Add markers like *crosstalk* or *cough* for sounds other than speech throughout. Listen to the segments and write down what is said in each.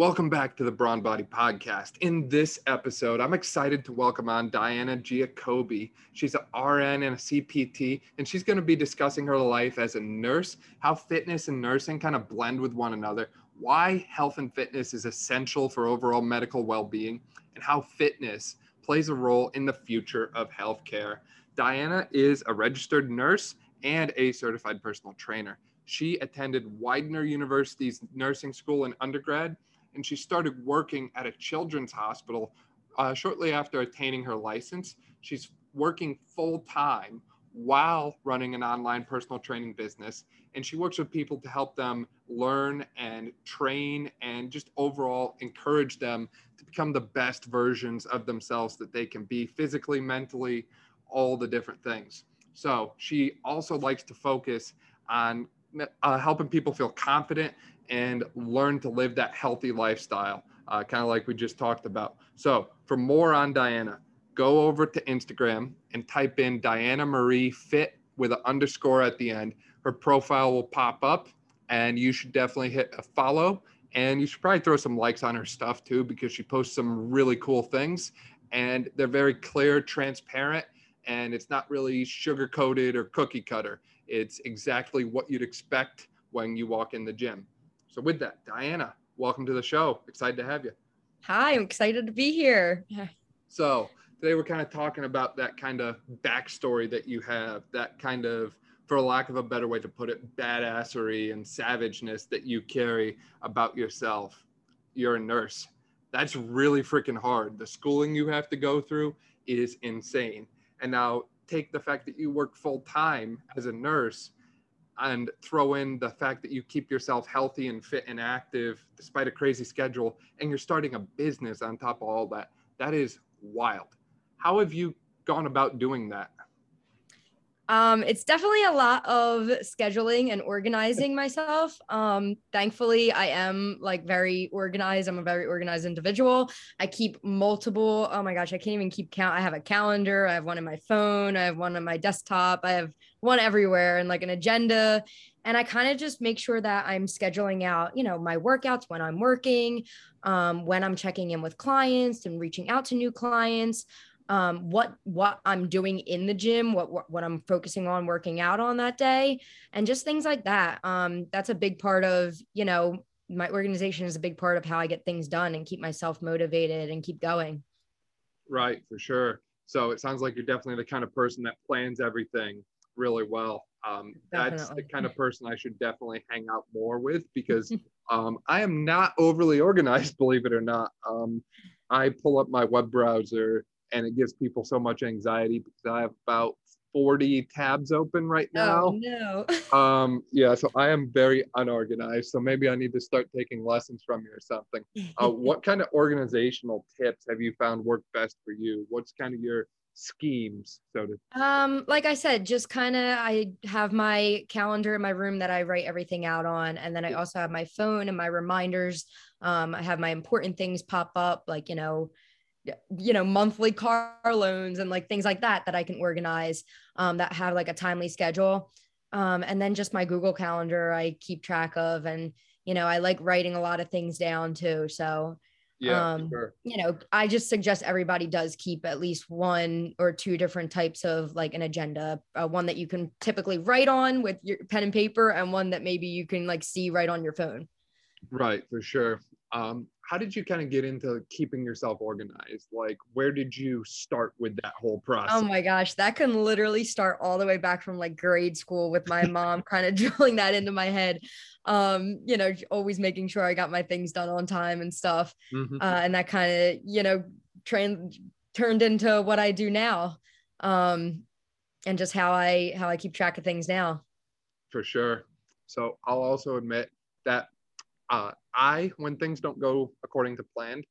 Welcome back to the Brawn Body Podcast. In this episode, I'm excited to welcome on Diana Giacobbe. She's a RN and a CPT, and she's going to be discussing her life as a nurse, how fitness and nursing kind of blend with one another, why health and fitness is essential for overall medical well being, and how fitness plays a role in the future of healthcare. Diana is a registered nurse and a certified personal trainer. She attended Widener University's nursing school in undergrad and she started working at a children's hospital uh, shortly after attaining her license. She's working full time while running an online personal training business. And she works with people to help them learn and train and just overall encourage them to become the best versions of themselves that they can be physically, mentally, all the different things. So she also likes to focus on uh, helping people feel confident and learn to live that healthy lifestyle, uh, kind of like we just talked about. So, for more on Diana, go over to Instagram and type in Diana Marie Fit with an underscore at the end. Her profile will pop up, and you should definitely hit a follow. And you should probably throw some likes on her stuff too, because she posts some really cool things. And they're very clear, transparent, and it's not really sugar coated or cookie cutter. It's exactly what you'd expect when you walk in the gym. So with that, Diana, welcome to the show. Excited to have you. Hi, I'm excited to be here. So today we're kind of talking about that kind of backstory that you have, that kind of, for lack of a better way to put it, badassery and savageness that you carry about yourself. You're a nurse. That's really freaking hard. The schooling you have to go through is insane. And now take the fact that you work full time as a nurse and throw in the fact that you keep yourself healthy and fit and active despite a crazy schedule and you're starting a business on top of all that that is wild. How have you gone about doing that um, it's definitely a lot of scheduling and organizing myself. Um, thankfully, I am like very organized. I'm a very organized individual. I keep multiple, oh my gosh, I can't even keep count. I have a calendar, I have one in my phone, I have one on my desktop, I have one everywhere and like an agenda. And I kind of just make sure that I'm scheduling out, you know, my workouts when I'm working, um, when I'm checking in with clients and reaching out to new clients um, what what I'm doing in the gym, what, what, what I'm focusing on working out on that day, and just things like that. Um, that's a big part of you know my organization is a big part of how I get things done and keep myself motivated and keep going. Right, for sure. So it sounds like you're definitely the kind of person that plans everything really well. Um, that's the kind of person I should definitely hang out more with because *laughs* um, I am not overly organized, *laughs* believe it or not. Um, I pull up my web browser and it gives people so much anxiety because I have about 40 tabs open right oh, now. Oh, no. *laughs* um, yeah, so I am very unorganized. So maybe I need to start taking lessons from you or something. Uh, *laughs* what kind of organizational tips have you found work best for you? What's kind of your schemes so to um like i said just kind of i have my calendar in my room that i write everything out on and then i also have my phone and my reminders um i have my important things pop up like you know you know monthly car loans and like things like that that i can organize um, that have like a timely schedule. Um, and then just my google calendar i keep track of and you know i like writing a lot of things down too. So yeah, um, sure. you know i just suggest everybody does keep at least one or two different types of like an agenda uh, one that you can typically write on with your pen and paper and one that maybe you can like see right on your phone. Right for sure. Um, how did you kind of get into keeping yourself organized? Like, where did you start with that whole process? Oh my gosh, that can literally start all the way back from like grade school with my mom *laughs* kind of drilling that into my head. Um, you know, always making sure I got my things done on time and stuff. Mm-hmm. Uh, and that kind of, you know, trained turned into what I do now. Um, and just how I how I keep track of things now. For sure. So I'll also admit that uh, I, when things don't go according to plan,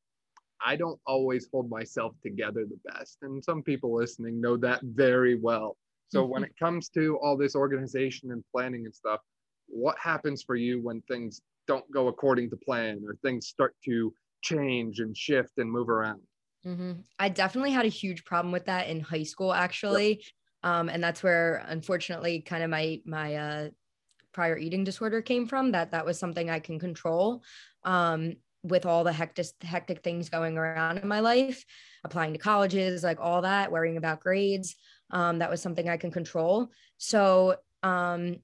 I don't always hold myself together the best. And some people listening know that very well. So when it comes to all this organization and planning and stuff, what happens for you when things don't go according to plan or things start to change and shift and move around? Mm-hmm. I definitely had a huge problem with that in high school, actually. Yep. Um, and that's where, unfortunately, kind of my my uh, prior eating disorder came from that that was something i can control um with all the hectic hectic things going around in my life applying to colleges like all that worrying about grades um, that was something i can control so um,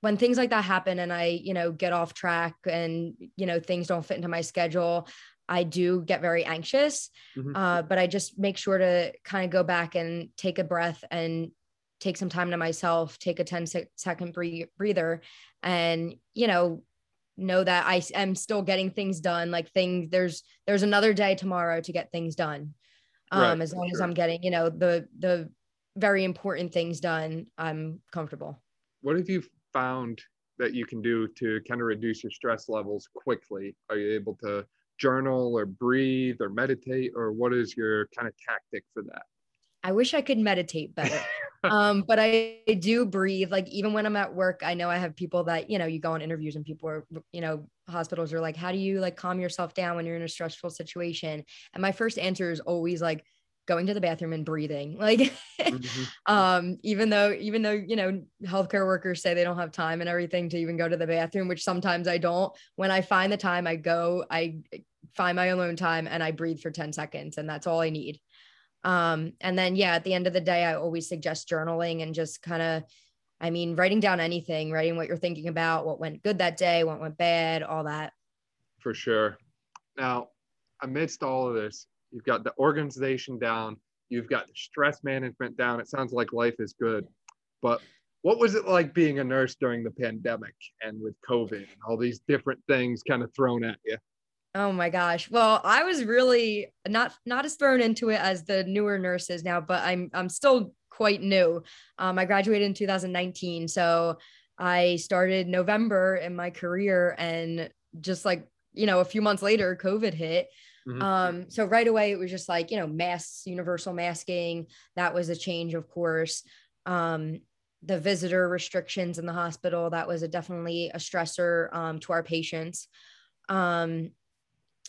when things like that happen and i you know get off track and you know things don't fit into my schedule i do get very anxious mm-hmm. uh, but i just make sure to kind of go back and take a breath and take some time to myself take a 10 second breather and you know know that I am still getting things done. Like things, there's there's another day tomorrow to get things done. Um, right, as long sure. as I'm getting, you know, the the very important things done, I'm comfortable. What have you found that you can do to kind of reduce your stress levels quickly? Are you able to journal or breathe or meditate, or what is your kind of tactic for that? I wish I could meditate better. Um, but I do breathe. Like even when I'm at work, I know I have people that, you know, you go on interviews and people are, you know, hospitals are like, how do you like calm yourself down when you're in a stressful situation? And my first answer is always like going to the bathroom and breathing. *laughs* Like mm-hmm. um, even though, even though, you know, healthcare workers say they don't have time and everything to even go to the bathroom, which sometimes I don't. When I find the time, I go, I find my alone time and I breathe for 10 seconds and that's all I need. Um, and then, yeah, at the end of the day, I always suggest journaling and just kind of, I mean, writing down anything, writing what you're thinking about, what went good that day, what went bad, all that. For sure. Now, amidst all of this, you've got the organization down, you've got the stress management down. It sounds like life is good. But what was it like being a nurse during the pandemic and with COVID and all these different things kind of thrown at you? Oh my gosh. Well, I was really not not as thrown into it as the newer nurses now, but I'm I'm still quite new. Um, I graduated in 2019, so I started November in my career, and just like you know, a few months later, COVID hit. Mm-hmm. Um, so right away, it was just like you know, masks, universal masking. That was a change, of course. Um, the visitor restrictions in the hospital that was a, definitely a stressor um, to our patients.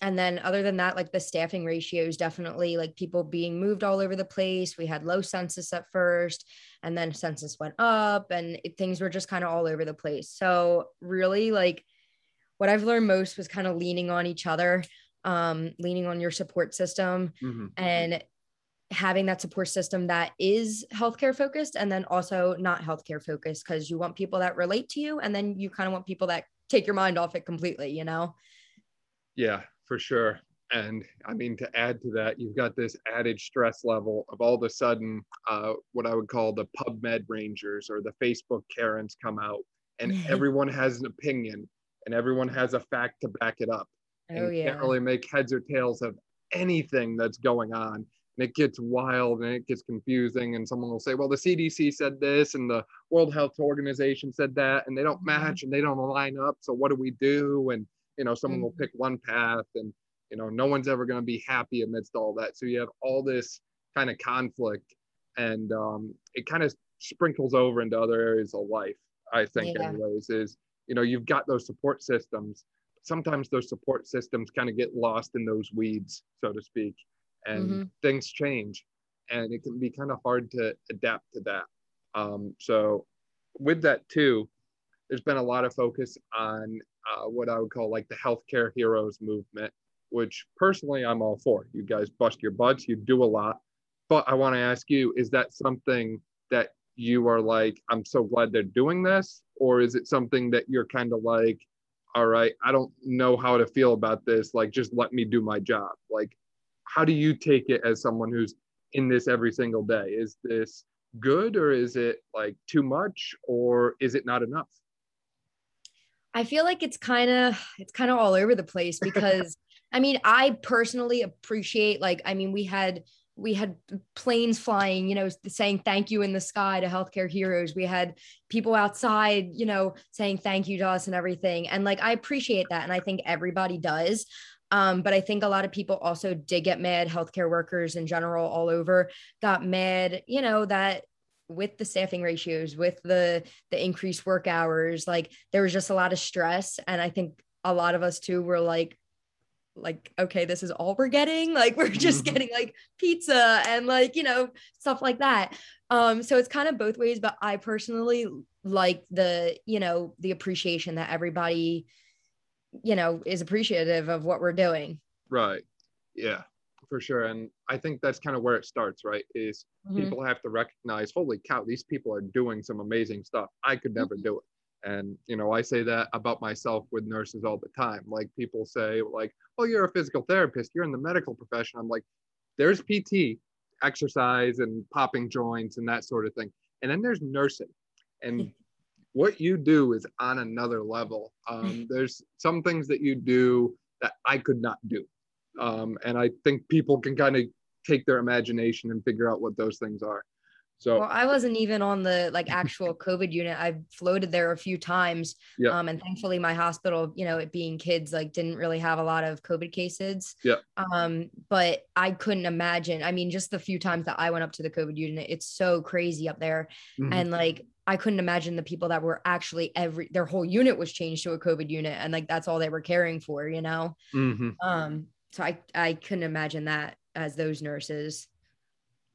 And then other than that like the staffing ratios definitely like people being moved all over the place. We had low census at first and then census went up and it, things were just kind of all over the place. So really like what i've learned most was kind of leaning on each other um, leaning on your support system mm-hmm. and having that support system that is healthcare focused and then also not healthcare focused because you want people that relate to you and then you kind of want people that take your mind off it completely you know? Yeah for sure. And I mean, to add to that, you've got this added stress level of all of a sudden uh, what I would call the PubMed Rangers or the Facebook Karens come out, and *laughs* everyone has an opinion and everyone has a fact to back it up. Oh, and yeah. can't really make heads or tails of anything that's going on. And it gets wild and it gets confusing. And someone will say, well, the CDC said this and the World Health Organization said that, and they don't mm-hmm. match and they don't line up. So what do we do? And you know someone will mm-hmm. pick one path and you know no one's ever going to be happy amidst all that so you have all this kind of conflict and um, it kind of sprinkles over into other areas of life i think yeah. anyways is you know you've got those support systems sometimes those support systems kind of get lost in those weeds so to speak and mm-hmm. things change and it can be kind of hard to adapt to that um, so with that too there's been a lot of focus on uh, what I would call like the healthcare heroes movement, which personally I'm all for. You guys bust your butts, you do a lot. But I want to ask you, is that something that you are like, I'm so glad they're doing this? Or is it something that you're kind of like, all right, I don't know how to feel about this. Like, just let me do my job. Like, how do you take it as someone who's in this every single day? Is this good or is it like too much or is it not enough? I feel like it's kind of it's kind of all over the place because *laughs* I mean, I personally appreciate like I mean, we had we had planes flying, you know, saying thank you in the sky to healthcare heroes. We had people outside, you know, saying thank you to us and everything. And like I appreciate that and I think everybody does. Um, but I think a lot of people also did get mad, healthcare workers in general, all over, got mad, you know, that with the staffing ratios with the the increased work hours like there was just a lot of stress and i think a lot of us too were like like okay this is all we're getting *laughs* like we're just mm-hmm. getting like pizza and like you know stuff like that um so it's kind of both ways but i personally like the you know the appreciation that everybody you know, is appreciative of what we're doing. Right. Yeah, for sure. And I think that's kind of where it starts, right? Is mm-hmm. people have to recognize, holy cow, these people are doing some amazing stuff. I could never mm-hmm. do it. And, you know, I say that about myself with nurses all the time. Like people say, like, oh, you're a physical therapist, you're in the medical profession. I'm like, there's PT, exercise and popping joints and that sort of thing. And then there's nursing. And *laughs* what you do is on another level. Um, *laughs* there's some things that you do that I could not do. Um, and I think people can kind of take their imagination and figure out what those things are. So well, I wasn't even on the like actual *laughs* COVID unit. I floated there a few times. Yeah. Um, and thankfully my hospital, you know, it being kids, like didn't really have a lot of COVID cases. Yeah. Um, but I couldn't imagine. I mean, just the few times that I went up to the COVID unit, it's so crazy up there. Mm-hmm. And like I couldn't imagine the people that were actually every their whole unit was changed to a COVID unit and like that's all they were caring for, you know. Mm-hmm. Um, so I I couldn't imagine that as those nurses.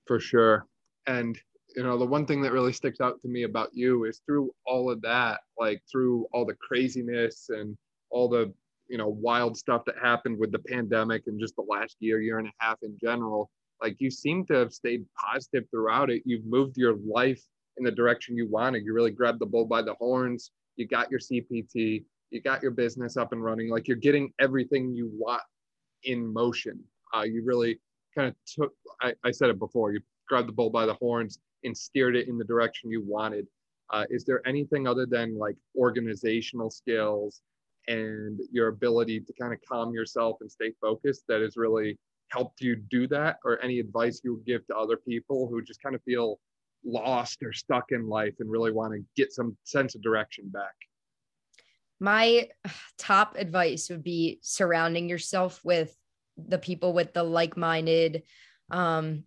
For sure. And you know, the one thing that really sticks out to me about you is through all of that, like through all the craziness and all the, you know, wild stuff that happened with the pandemic and just the last year, year and a half in general, like you seem to have stayed positive throughout it. You've moved your life in the direction you wanted. You really grabbed the bull by the horns. You got your CPT, you got your business up and running. Like you're getting everything you want in motion. Uh, you really kind of took, I, I said it before, you grabbed the bull by the horns and steered it in the direction you wanted. Uh, is there anything other than like organizational skills and your ability to kind of calm yourself and stay focused that has really helped you do that or any advice you would give to other people who just kind of feel lost or stuck in life and really want to get some sense of direction back my *sighs* top advice would be surrounding yourself with the people with the like-minded um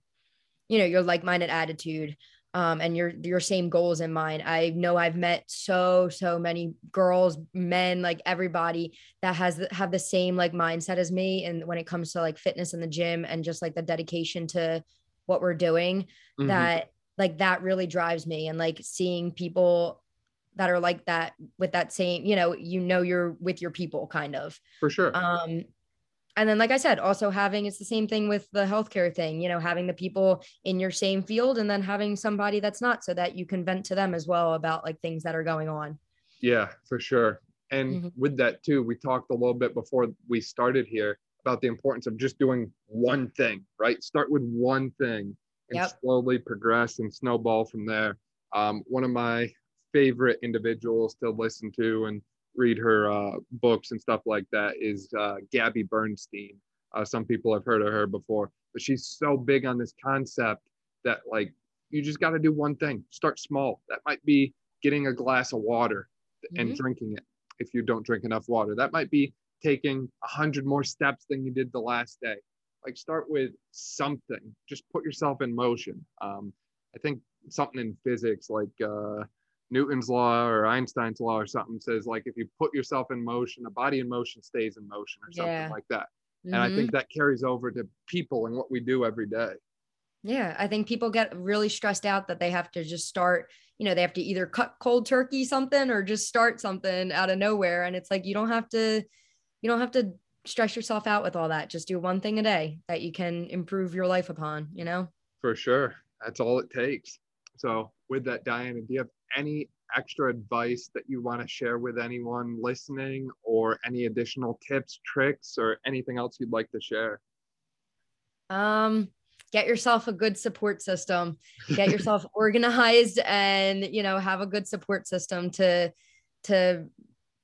you know your like-minded attitude um, and your your same goals in mind. I know I've met so so many girls, men, like everybody that has have the same like mindset as me, and when it comes to like fitness in the gym and just like the dedication to what we're doing, mm-hmm. that like that really drives me, and like seeing people that are like that with that same, you know, you know, you're with your people, kind of for sure. Um, and then like i said also having it's the same thing with the healthcare thing you know having the people in your same field and then having somebody that's not so that you can vent to them as well about like things that are going on yeah for sure and mm-hmm. with that too we talked a little bit before we started here about the importance of just doing one thing right start with one thing and yep. slowly progress and snowball from there um, one of my favorite individuals to listen to and read her uh, books and stuff like that is uh, Gabby Bernstein. Uh, some people have heard of her before, but she's so big on this concept that like you just got to do one thing. Start small. That might be getting a glass of water and mm-hmm. drinking it if you don't drink enough water. That might be taking a hundred more steps than you did the last day. Like start with something. Just put yourself in motion. Um, I think something in physics like uh, Newton's law or Einstein's law or something says like if you put yourself in motion, a body in motion stays in motion or something yeah. like that. Mm-hmm. And I think mm-hmm. that carries over to people and what we do every day. Yeah, I think people get really stressed out that they have to just start, you know, they have to either cut cold turkey something or just start something out of nowhere and it's like you don't have to you don't have to stress yourself out with all that. Just do one thing a day that you can improve your life upon, you know? For sure. That's all it takes. So, with that, Diana, do you have any extra advice that you want to share with anyone listening or any additional tips tricks or anything else you'd like to share? Um get yourself a good support system. Get yourself *laughs* organized and you know have a good support system to to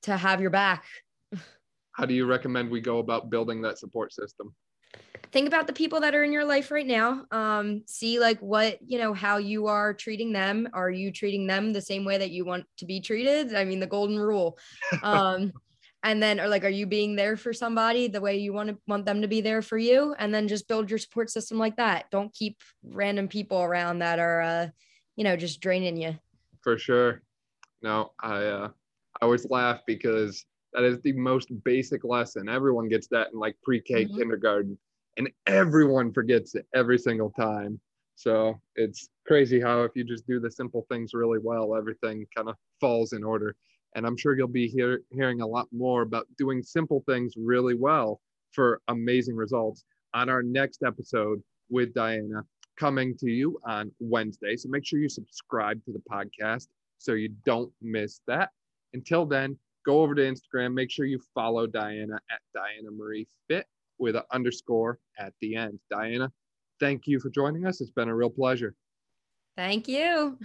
to have your back. How do you recommend we go about building that support system think about the people that are in your life right now um, see like what you know how you are treating them. Are you treating them the same way that you want to be treated? I mean the golden rule. *laughs* Um, and then or like are you being there for somebody the way you want to want them to be there for you? And then just build your support system like that. Don't keep random people around that are uh, you know just draining you. For sure. No i uh i always laugh because that is the most basic lesson. Everyone gets that in like pre-k mm-hmm. kindergarten and everyone forgets it every single time. So it's crazy how if you just do the simple things really well, everything kind of falls in order. And I'm sure you'll be hear, hearing a lot more about doing simple things really well for amazing results on our next episode with Diana coming to you on Wednesday. So make sure you subscribe to the podcast so you don't miss that. Until then, go over to Instagram. Make sure you follow Diana at Diana Marie Fit with an underscore at the end. Diana, thank you for joining us. It's been a real pleasure. Thank you.